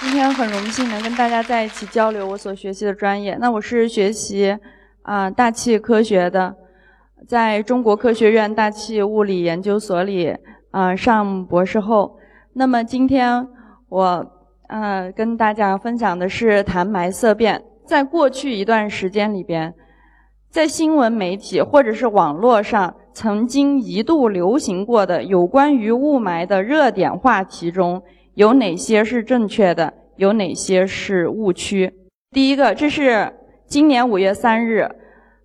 今天很荣幸能跟大家在一起交流我所学习的专业。那我是学习啊大气科学的，在中国科学院大气物理研究所里啊上博士后。那么今天我呃跟大家分享的是谈霾色变。在过去一段时间里边，在新闻媒体或者是网络上曾经一度流行过的有关于雾霾的热点话题中。有哪些是正确的？有哪些是误区？第一个，这是今年五月三日，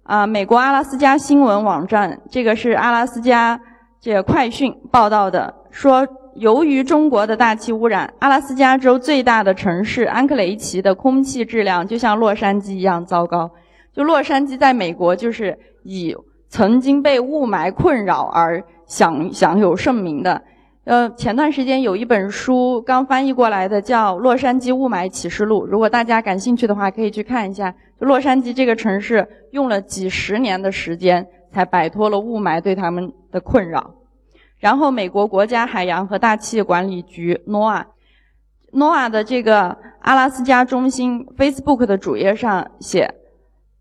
啊，美国阿拉斯加新闻网站，这个是阿拉斯加这个快讯报道的，说由于中国的大气污染，阿拉斯加州最大的城市安克雷奇的空气质量就像洛杉矶一样糟糕。就洛杉矶在美国就是以曾经被雾霾困扰而享享有盛名的。呃，前段时间有一本书刚翻译过来的，叫《洛杉矶雾霾启示录》。如果大家感兴趣的话，可以去看一下。洛杉矶这个城市用了几十年的时间，才摆脱了雾霾对他们的困扰。然后，美国国家海洋和大气管理局 （NOAA），NOAA 的这个阿拉斯加中心 Facebook 的主页上写，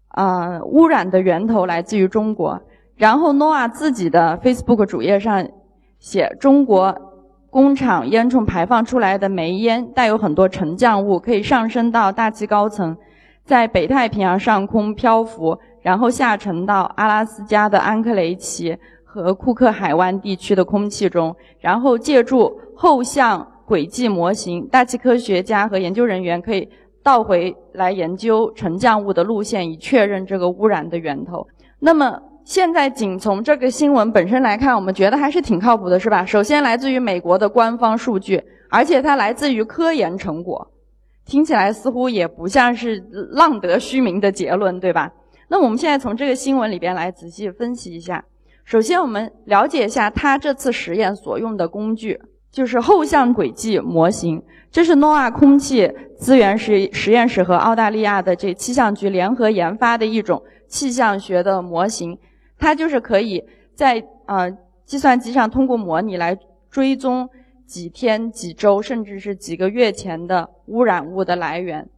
啊，污染的源头来自于中国。然后，NOAA 自己的 Facebook 主页上。写中国工厂烟囱排放出来的煤烟带有很多沉降物，可以上升到大气高层，在北太平洋上空漂浮，然后下沉到阿拉斯加的安克雷奇和库克海湾地区的空气中，然后借助后向轨迹模型，大气科学家和研究人员可以倒回来研究沉降物的路线，以确认这个污染的源头。那么。现在仅从这个新闻本身来看，我们觉得还是挺靠谱的，是吧？首先来自于美国的官方数据，而且它来自于科研成果，听起来似乎也不像是浪得虚名的结论，对吧？那我们现在从这个新闻里边来仔细分析一下。首先，我们了解一下它这次实验所用的工具，就是后向轨迹模型。这是 NOAA 空气资源实实验室和澳大利亚的这气象局联合研发的一种气象学的模型。它就是可以在啊计算机上通过模拟来追踪几天、几周，甚至是几个月前的污染物的来源。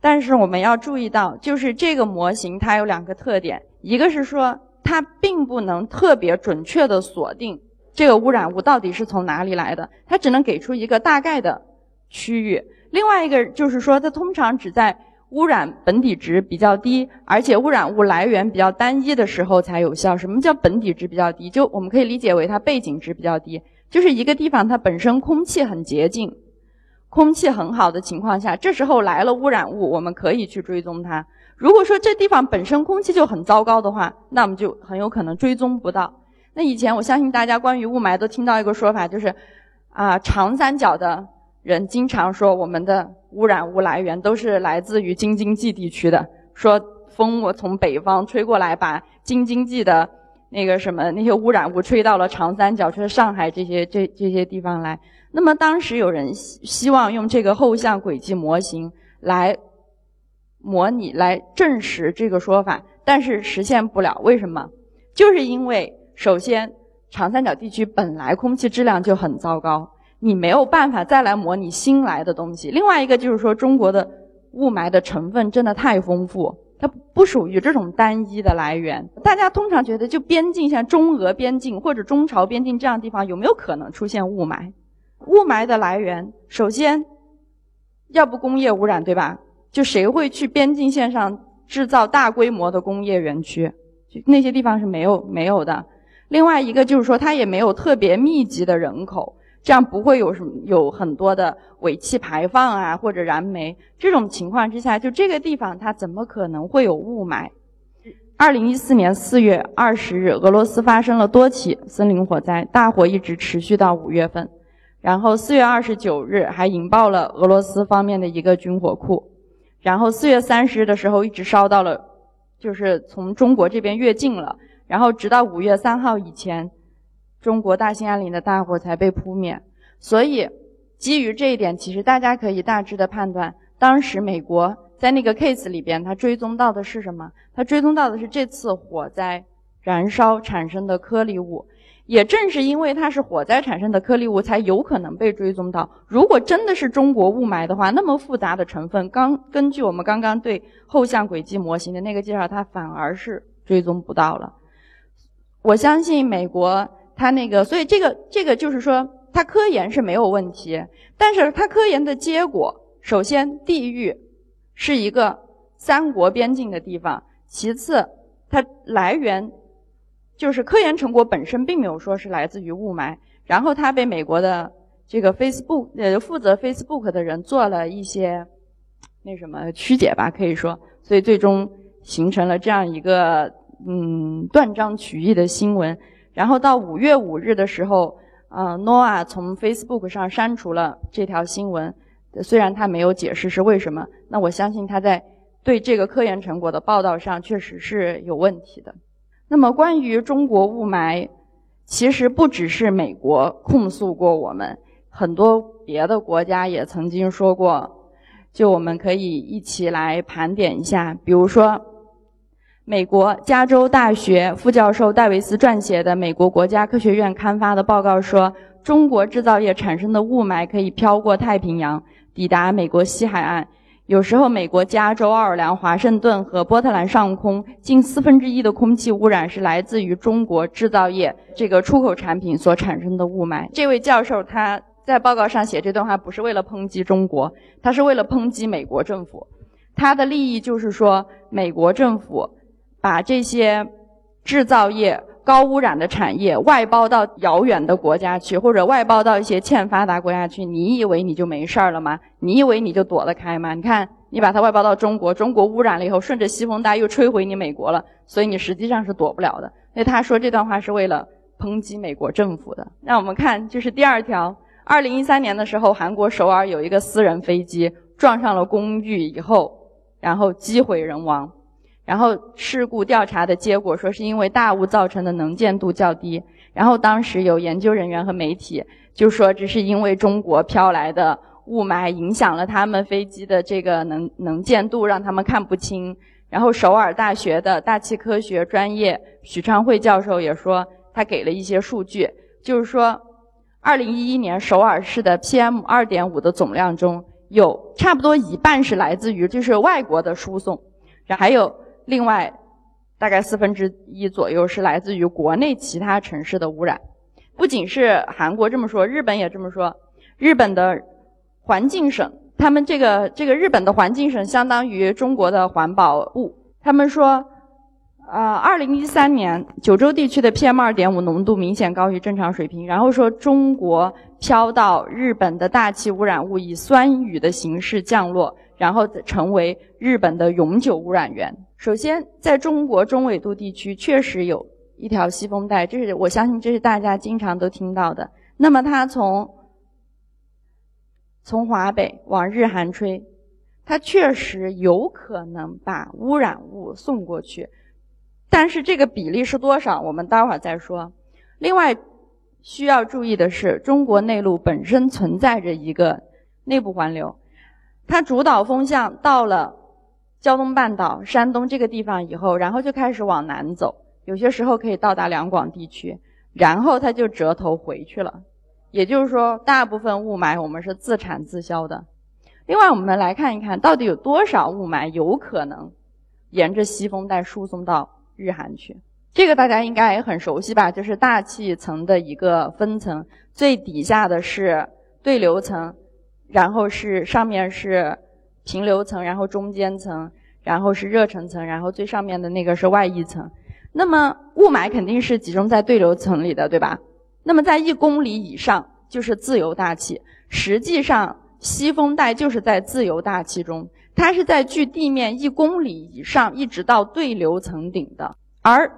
但是我们要注意到，就是这个模型它有两个特点：一个是说它并不能特别准确的锁定这个污染物到底是从哪里来的，它只能给出一个大概的区域；另外一个就是说，它通常只在污染本底值比较低，而且污染物来源比较单一的时候才有效。什么叫本底值比较低？就我们可以理解为它背景值比较低，就是一个地方它本身空气很洁净，空气很好的情况下，这时候来了污染物，我们可以去追踪它。如果说这地方本身空气就很糟糕的话，那我们就很有可能追踪不到。那以前我相信大家关于雾霾都听到一个说法，就是啊，长三角的。人经常说我们的污染物来源都是来自于京津冀地区的，说风我从北方吹过来，把京津冀的那个什么那些污染物吹到了长三角，吹到上海这些这这些地方来。那么当时有人希希望用这个后向轨迹模型来模拟来证实这个说法，但是实现不了。为什么？就是因为首先长三角地区本来空气质量就很糟糕。你没有办法再来模拟新来的东西。另外一个就是说，中国的雾霾的成分真的太丰富，它不属于这种单一的来源。大家通常觉得，就边境像中俄边境或者中朝边境这样地方，有没有可能出现雾霾？雾霾的来源，首先，要不工业污染，对吧？就谁会去边境线上制造大规模的工业园区？就那些地方是没有没有的。另外一个就是说，它也没有特别密集的人口。这样不会有什么有很多的尾气排放啊，或者燃煤这种情况之下，就这个地方它怎么可能会有雾霾？二零一四年四月二十日，俄罗斯发生了多起森林火灾，大火一直持续到五月份，然后四月二十九日还引爆了俄罗斯方面的一个军火库，然后四月三十日的时候一直烧到了，就是从中国这边越境了，然后直到五月三号以前。中国大兴安岭的大火才被扑灭，所以基于这一点，其实大家可以大致的判断，当时美国在那个 case 里边，它追踪到的是什么？它追踪到的是这次火灾燃烧产生的颗粒物，也正是因为它是火灾产生的颗粒物，才有可能被追踪到。如果真的是中国雾霾的话，那么复杂的成分，刚根据我们刚刚对后向轨迹模型的那个介绍，它反而是追踪不到了。我相信美国他那个，所以这个这个就是说，他科研是没有问题，但是他科研的结果，首先地域是一个三国边境的地方，其次它来源。就是科研成果本身并没有说是来自于雾霾，然后他被美国的这个 Facebook 呃负责 Facebook 的人做了一些那什么曲解吧，可以说，所以最终形成了这样一个嗯断章取义的新闻。然后到五月五日的时候，呃，Noa 从 Facebook 上删除了这条新闻，虽然他没有解释是为什么，那我相信他在对这个科研成果的报道上确实是有问题的。那么，关于中国雾霾，其实不只是美国控诉过我们，很多别的国家也曾经说过。就我们可以一起来盘点一下，比如说，美国加州大学副教授戴维斯撰写的美国国家科学院刊发的报告说，中国制造业产生的雾霾可以飘过太平洋，抵达美国西海岸。有时候，美国加州、奥尔良、华盛顿和波特兰上空近四分之一的空气污染是来自于中国制造业这个出口产品所产生的雾霾。这位教授他在报告上写这段话不是为了抨击中国，他是为了抨击美国政府。他的利益就是说，美国政府把这些制造业。高污染的产业外包到遥远的国家去，或者外包到一些欠发达国家去，你以为你就没事儿了吗？你以为你就躲得开吗？你看，你把它外包到中国，中国污染了以后，顺着西风带又吹回你美国了，所以你实际上是躲不了的。所以他说这段话是为了抨击美国政府的。那我们看，就是第二条，二零一三年的时候，韩国首尔有一个私人飞机撞上了公寓以后，然后机毁人亡。然后事故调查的结果说是因为大雾造成的能见度较低。然后当时有研究人员和媒体就说这是因为中国飘来的雾霾影响了他们飞机的这个能能见度，让他们看不清。然后首尔大学的大气科学专业许昌慧教授也说，他给了一些数据，就是说，二零一一年首尔市的 PM 二点五的总量中有差不多一半是来自于就是外国的输送然，还有。另外，大概四分之一左右是来自于国内其他城市的污染。不仅是韩国这么说，日本也这么说。日本的环境省，他们这个这个日本的环境省相当于中国的环保部。他们说，啊，二零一三年九州地区的 PM 二点五浓度明显高于正常水平。然后说，中国飘到日本的大气污染物以酸雨的形式降落，然后成为日本的永久污染源。首先，在中国中纬度地区确实有一条西风带，这是我相信这是大家经常都听到的。那么它从从华北往日韩吹，它确实有可能把污染物送过去，但是这个比例是多少，我们待会儿再说。另外需要注意的是，中国内陆本身存在着一个内部环流，它主导风向到了。胶东半岛、山东这个地方以后，然后就开始往南走，有些时候可以到达两广地区，然后它就折头回去了。也就是说，大部分雾霾我们是自产自销的。另外，我们来看一看到底有多少雾霾有可能沿着西风带输送到日韩去。这个大家应该也很熟悉吧？就是大气层的一个分层，最底下的是对流层，然后是上面是。平流层，然后中间层，然后是热层层，然后最上面的那个是外溢层。那么雾霾肯定是集中在对流层里的，对吧？那么在一公里以上就是自由大气。实际上，西风带就是在自由大气中，它是在距地面一公里以上，一直到对流层顶的。而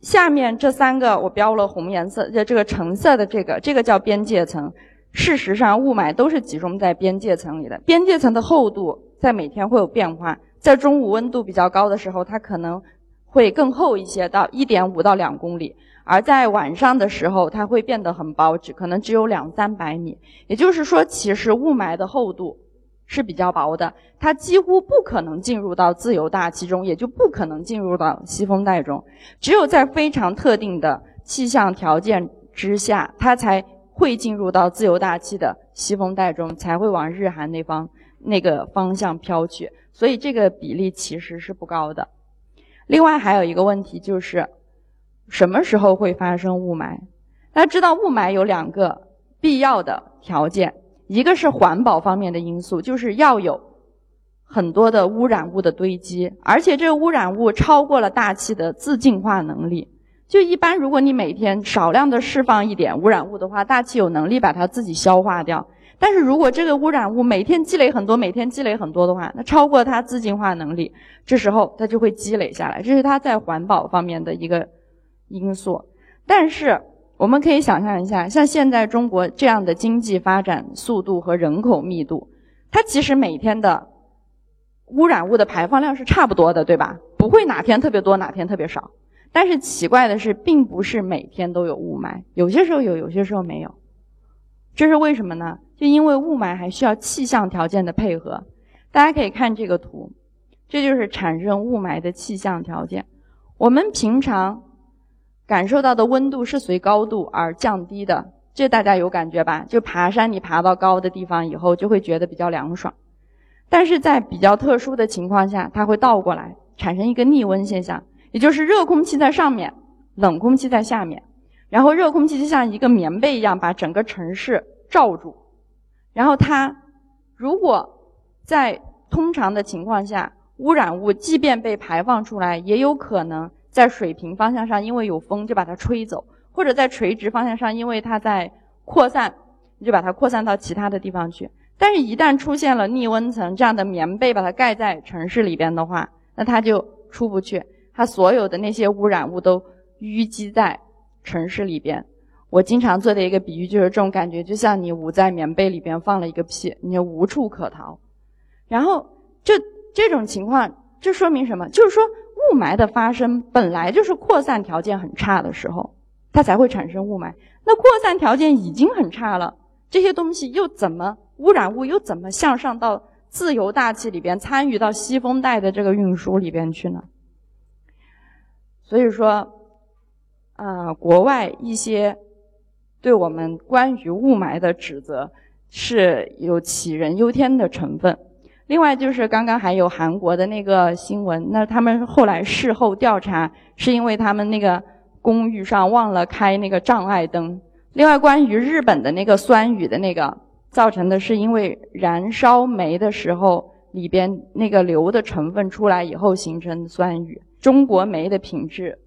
下面这三个我标了红颜色，这这个橙色的这个，这个叫边界层。事实上，雾霾都是集中在边界层里的。边界层的厚度在每天会有变化，在中午温度比较高的时候，它可能会更厚一些，到一点五到两公里；而在晚上的时候，它会变得很薄，只可能只有两三百米。也就是说，其实雾霾的厚度是比较薄的，它几乎不可能进入到自由大气中，也就不可能进入到西风带中。只有在非常特定的气象条件。之下，它才会进入到自由大气的西风带中，才会往日韩那方那个方向飘去。所以这个比例其实是不高的。另外还有一个问题就是，什么时候会发生雾霾？大家知道雾霾有两个必要的条件，一个是环保方面的因素，就是要有很多的污染物的堆积，而且这个污染物超过了大气的自净化能力。就一般，如果你每天少量的释放一点污染物的话，大气有能力把它自己消化掉。但是如果这个污染物每天积累很多，每天积累很多的话，那超过它自净化能力，这时候它就会积累下来。这是它在环保方面的一个因素。但是我们可以想象一下，像现在中国这样的经济发展速度和人口密度，它其实每天的污染物的排放量是差不多的，对吧？不会哪天特别多，哪天特别少。但是奇怪的是，并不是每天都有雾霾，有些时候有，有些时候没有。这是为什么呢？就因为雾霾还需要气象条件的配合。大家可以看这个图，这就是产生雾霾的气象条件。我们平常感受到的温度是随高度而降低的，这大家有感觉吧？就爬山，你爬到高的地方以后，就会觉得比较凉爽。但是在比较特殊的情况下，它会倒过来，产生一个逆温现象。也就是热空气在上面，冷空气在下面，然后热空气就像一个棉被一样把整个城市罩住，然后它如果在通常的情况下，污染物即便被排放出来，也有可能在水平方向上，因为有风就把它吹走，或者在垂直方向上，因为它在扩散，你就把它扩散到其他的地方去。但是，一旦出现了逆温层这样的棉被把它盖在城市里边的话，那它就出不去。它所有的那些污染物都淤积在城市里边。我经常做的一个比喻就是这种感觉，就像你捂在棉被里边放了一个屁，你就无处可逃。然后，这这种情况，这说明什么？就是说雾霾的发生本来就是扩散条件很差的时候，它才会产生雾霾。那扩散条件已经很差了，这些东西又怎么污染物又怎么向上到自由大气里边，参与到西风带的这个运输里边去呢？所以说，啊，国外一些对我们关于雾霾的指责是有杞人忧天的成分。另外就是刚刚还有韩国的那个新闻，那他们后来事后调查，是因为他们那个公寓上忘了开那个障碍灯。另外关于日本的那个酸雨的那个，造成的是因为燃烧煤的时候里边那个硫的成分出来以后形成酸雨。中国煤的品质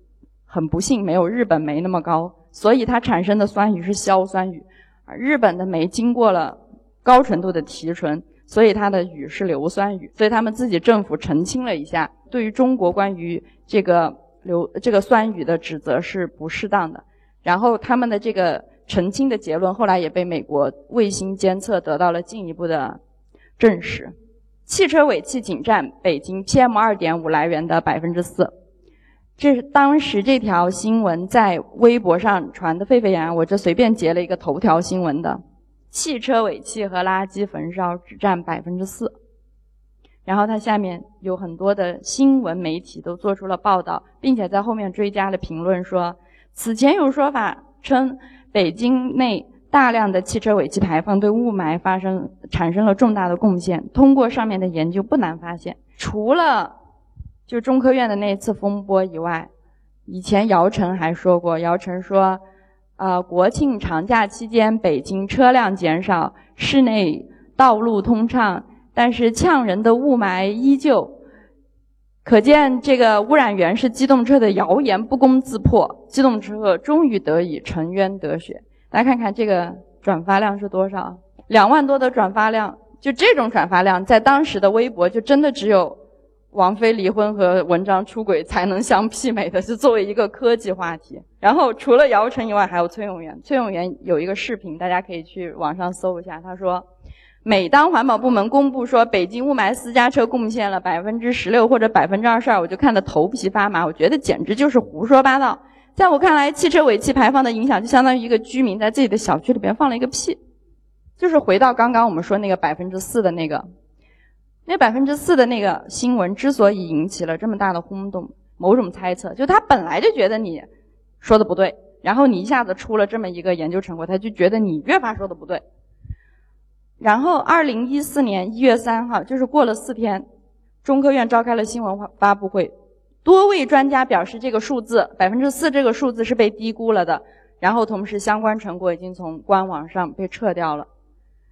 很不幸没有日本煤那么高，所以它产生的酸雨是硝酸雨。而日本的煤经过了高纯度的提纯，所以它的雨是硫酸雨。所以他们自己政府澄清了一下，对于中国关于这个硫这个酸雨的指责是不适当的。然后他们的这个澄清的结论后来也被美国卫星监测得到了进一步的证实。汽车尾气仅占北京 PM 二点五来源的百分之四，这是当时这条新闻在微博上传的沸沸扬扬。我这随便截了一个头条新闻的，汽车尾气和垃圾焚烧只占百分之四。然后它下面有很多的新闻媒体都做出了报道，并且在后面追加了评论说，此前有说法称北京内。大量的汽车尾气排放对雾霾发生产生了重大的贡献。通过上面的研究，不难发现，除了就中科院的那次风波以外，以前姚晨还说过，姚晨说，啊，国庆长假期间北京车辆减少，室内道路通畅，但是呛人的雾霾依旧。可见这个污染源是机动车的谣言不攻自破，机动车终于得以沉冤得雪。来看看这个转发量是多少？两万多的转发量，就这种转发量，在当时的微博就真的只有王菲离婚和文章出轨才能相媲美的，是作为一个科技话题。然后除了姚晨以外，还有崔永元。崔永元有一个视频，大家可以去网上搜一下。他说，每当环保部门公布说北京雾霾私家车贡献了百分之十六或者百分之二十二，我就看得头皮发麻，我觉得简直就是胡说八道。在我看来，汽车尾气排放的影响就相当于一个居民在自己的小区里边放了一个屁，就是回到刚刚我们说那个百分之四的那个，那百分之四的那个新闻之所以引起了这么大的轰动，某种猜测就他本来就觉得你说的不对，然后你一下子出了这么一个研究成果，他就觉得你越发说的不对。然后二零一四年一月三号，就是过了四天，中科院召开了新闻发布会，多位专家表示这个数字百分之四这个数字是被低估了的，然后同时相关成果已经从官网上被撤掉了。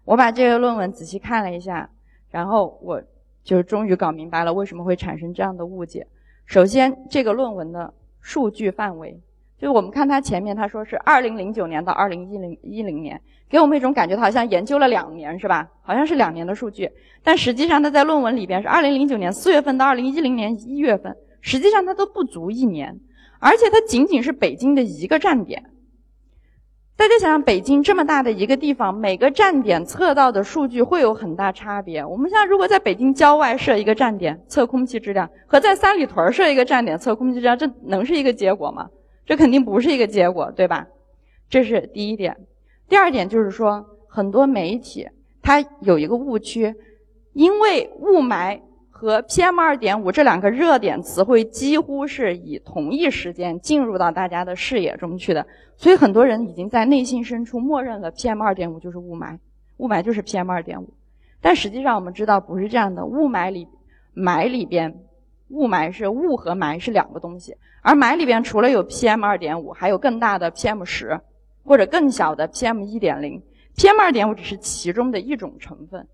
我把这个论文仔细看了一下，然后我就终于搞明白了为什么会产生这样的误解。首先，这个论文的数据范围。就是我们看它前面，它说是二零零九年到二零一零一零年，给我们一种感觉，它好像研究了两年，是吧？好像是两年的数据，但实际上它在论文里边是二零零九年四月份到二零一零年一月份，实际上它都不足一年，而且它仅仅是北京的一个站点。大家想想，北京这么大的一个地方，每个站点测到的数据会有很大差别。我们像如果在北京郊外设一个站点测空气质量，和在三里屯设一个站点测空气质量，这能是一个结果吗？这肯定不是一个结果，对吧？这是第一点。第二点就是说，很多媒体它有一个误区，因为雾霾和 PM2.5 这两个热点词汇几乎是以同一时间进入到大家的视野中去的，所以很多人已经在内心深处默认了 PM2.5 就是雾霾，雾霾就是 PM2.5。但实际上我们知道不是这样的，雾霾里霾里边。雾霾是雾和霾是两个东西，而霾里边除了有 PM 二点五，还有更大的 PM 十，或者更小的 PM 一点零。PM 二点五只是其中的一种成分。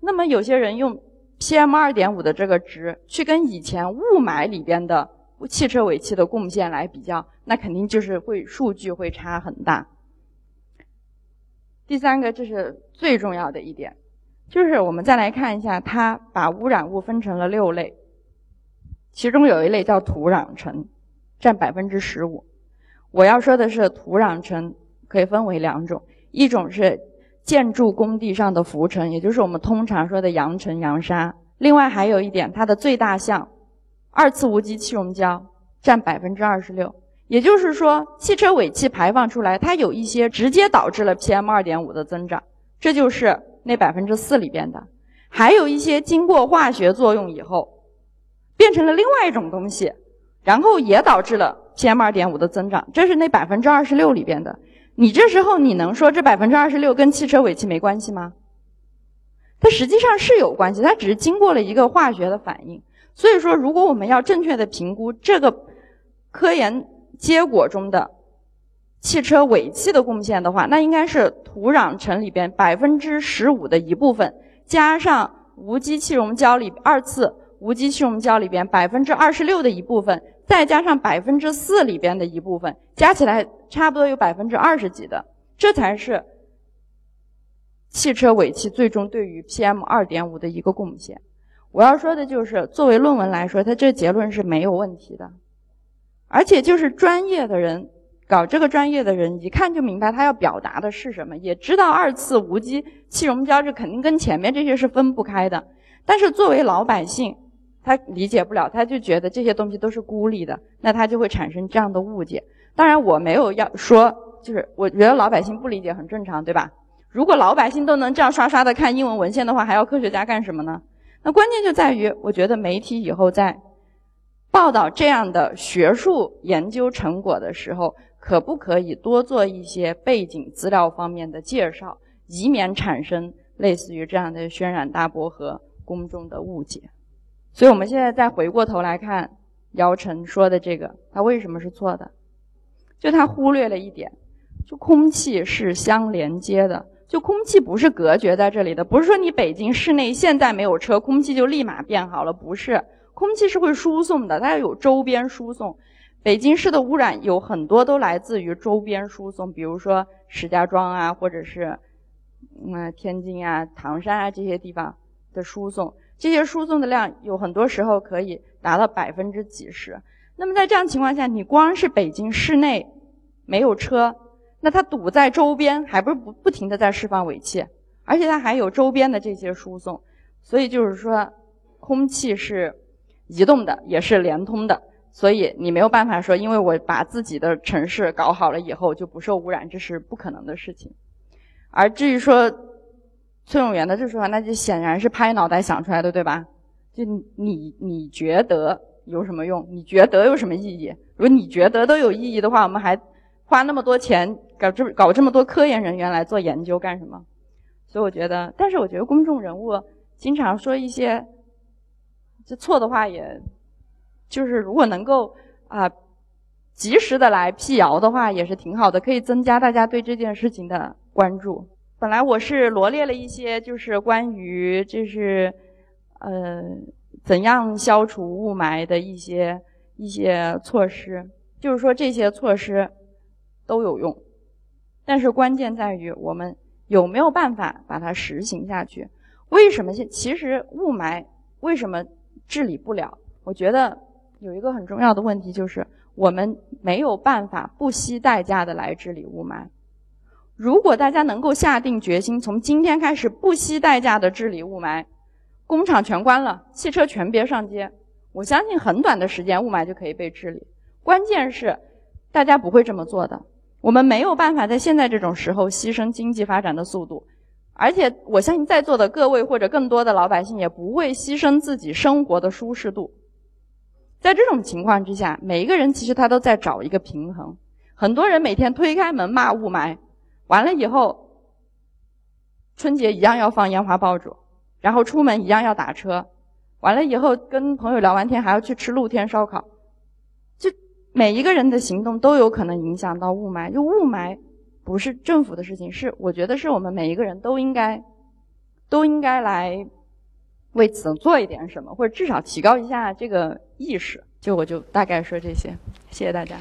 那么有些人用 PM 二点五的这个值去跟以前雾霾里边的汽车尾气的贡献来比较，那肯定就是会数据会差很大。第三个，这是最重要的一点，就是我们再来看一下，它把污染物分成了六类。其中有一类叫土壤尘，占百分之十五。我要说的是，土壤尘可以分为两种，一种是建筑工地上的浮尘，也就是我们通常说的扬尘、扬沙。另外还有一点，它的最大项二次无机气溶胶占百分之二十六。也就是说，汽车尾气排放出来，它有一些直接导致了 PM 二点五的增长，这就是那百分之四里边的；还有一些经过化学作用以后。变成了另外一种东西，然后也导致了 PM 二点五的增长。这是那百分之二十六里边的。你这时候你能说这百分之二十六跟汽车尾气没关系吗？它实际上是有关系，它只是经过了一个化学的反应。所以说，如果我们要正确的评估这个科研结果中的汽车尾气的贡献的话，那应该是土壤层里边百分之十五的一部分，加上无机气溶胶里二次。无机气溶胶里边百分之二十六的一部分，再加上百分之四里边的一部分，加起来差不多有百分之二十几的，这才是汽车尾气最终对于 PM 二点五的一个贡献。我要说的就是，作为论文来说，它这结论是没有问题的，而且就是专业的人搞这个专业的人一看就明白他要表达的是什么，也知道二次无机气溶胶这肯定跟前面这些是分不开的，但是作为老百姓。他理解不了，他就觉得这些东西都是孤立的，那他就会产生这样的误解。当然，我没有要说，就是我觉得老百姓不理解很正常，对吧？如果老百姓都能这样刷刷的看英文文献的话，还要科学家干什么呢？那关键就在于，我觉得媒体以后在报道这样的学术研究成果的时候，可不可以多做一些背景资料方面的介绍，以免产生类似于这样的渲染大波和公众的误解。所以，我们现在再回过头来看姚晨说的这个，他为什么是错的？就他忽略了一点，就空气是相连接的，就空气不是隔绝在这里的，不是说你北京市内现在没有车，空气就立马变好了，不是，空气是会输送的，它要有周边输送。北京市的污染有很多都来自于周边输送，比如说石家庄啊，或者是嗯天津啊、唐山啊这些地方的输送。这些输送的量有很多时候可以达到百分之几十。那么在这样情况下，你光是北京市内没有车，那它堵在周边，还不是不不停的在释放尾气，而且它还有周边的这些输送。所以就是说，空气是移动的，也是连通的。所以你没有办法说，因为我把自己的城市搞好了以后就不受污染，这是不可能的事情。而至于说，崔永元的这说法，那就显然是拍脑袋想出来的，对吧？就你你觉得有什么用？你觉得有什么意义？如果你觉得都有意义的话，我们还花那么多钱搞这搞这么多科研人员来做研究干什么？所以我觉得，但是我觉得公众人物经常说一些这错的话，也就是如果能够啊及时的来辟谣的话，也是挺好的，可以增加大家对这件事情的关注。本来我是罗列了一些，就是关于就是呃怎样消除雾霾的一些一些措施，就是说这些措施都有用，但是关键在于我们有没有办法把它实行下去。为什么现其实雾霾为什么治理不了？我觉得有一个很重要的问题就是我们没有办法不惜代价的来治理雾霾。如果大家能够下定决心，从今天开始不惜代价的治理雾霾，工厂全关了，汽车全别上街，我相信很短的时间雾霾就可以被治理。关键是大家不会这么做的，我们没有办法在现在这种时候牺牲经济发展的速度，而且我相信在座的各位或者更多的老百姓也不会牺牲自己生活的舒适度。在这种情况之下，每一个人其实他都在找一个平衡。很多人每天推开门骂雾霾。完了以后，春节一样要放烟花爆竹，然后出门一样要打车，完了以后跟朋友聊完天还要去吃露天烧烤，就每一个人的行动都有可能影响到雾霾。就雾霾不是政府的事情，是我觉得是我们每一个人都应该都应该来为此做一点什么，或者至少提高一下这个意识。就我就大概说这些，谢谢大家。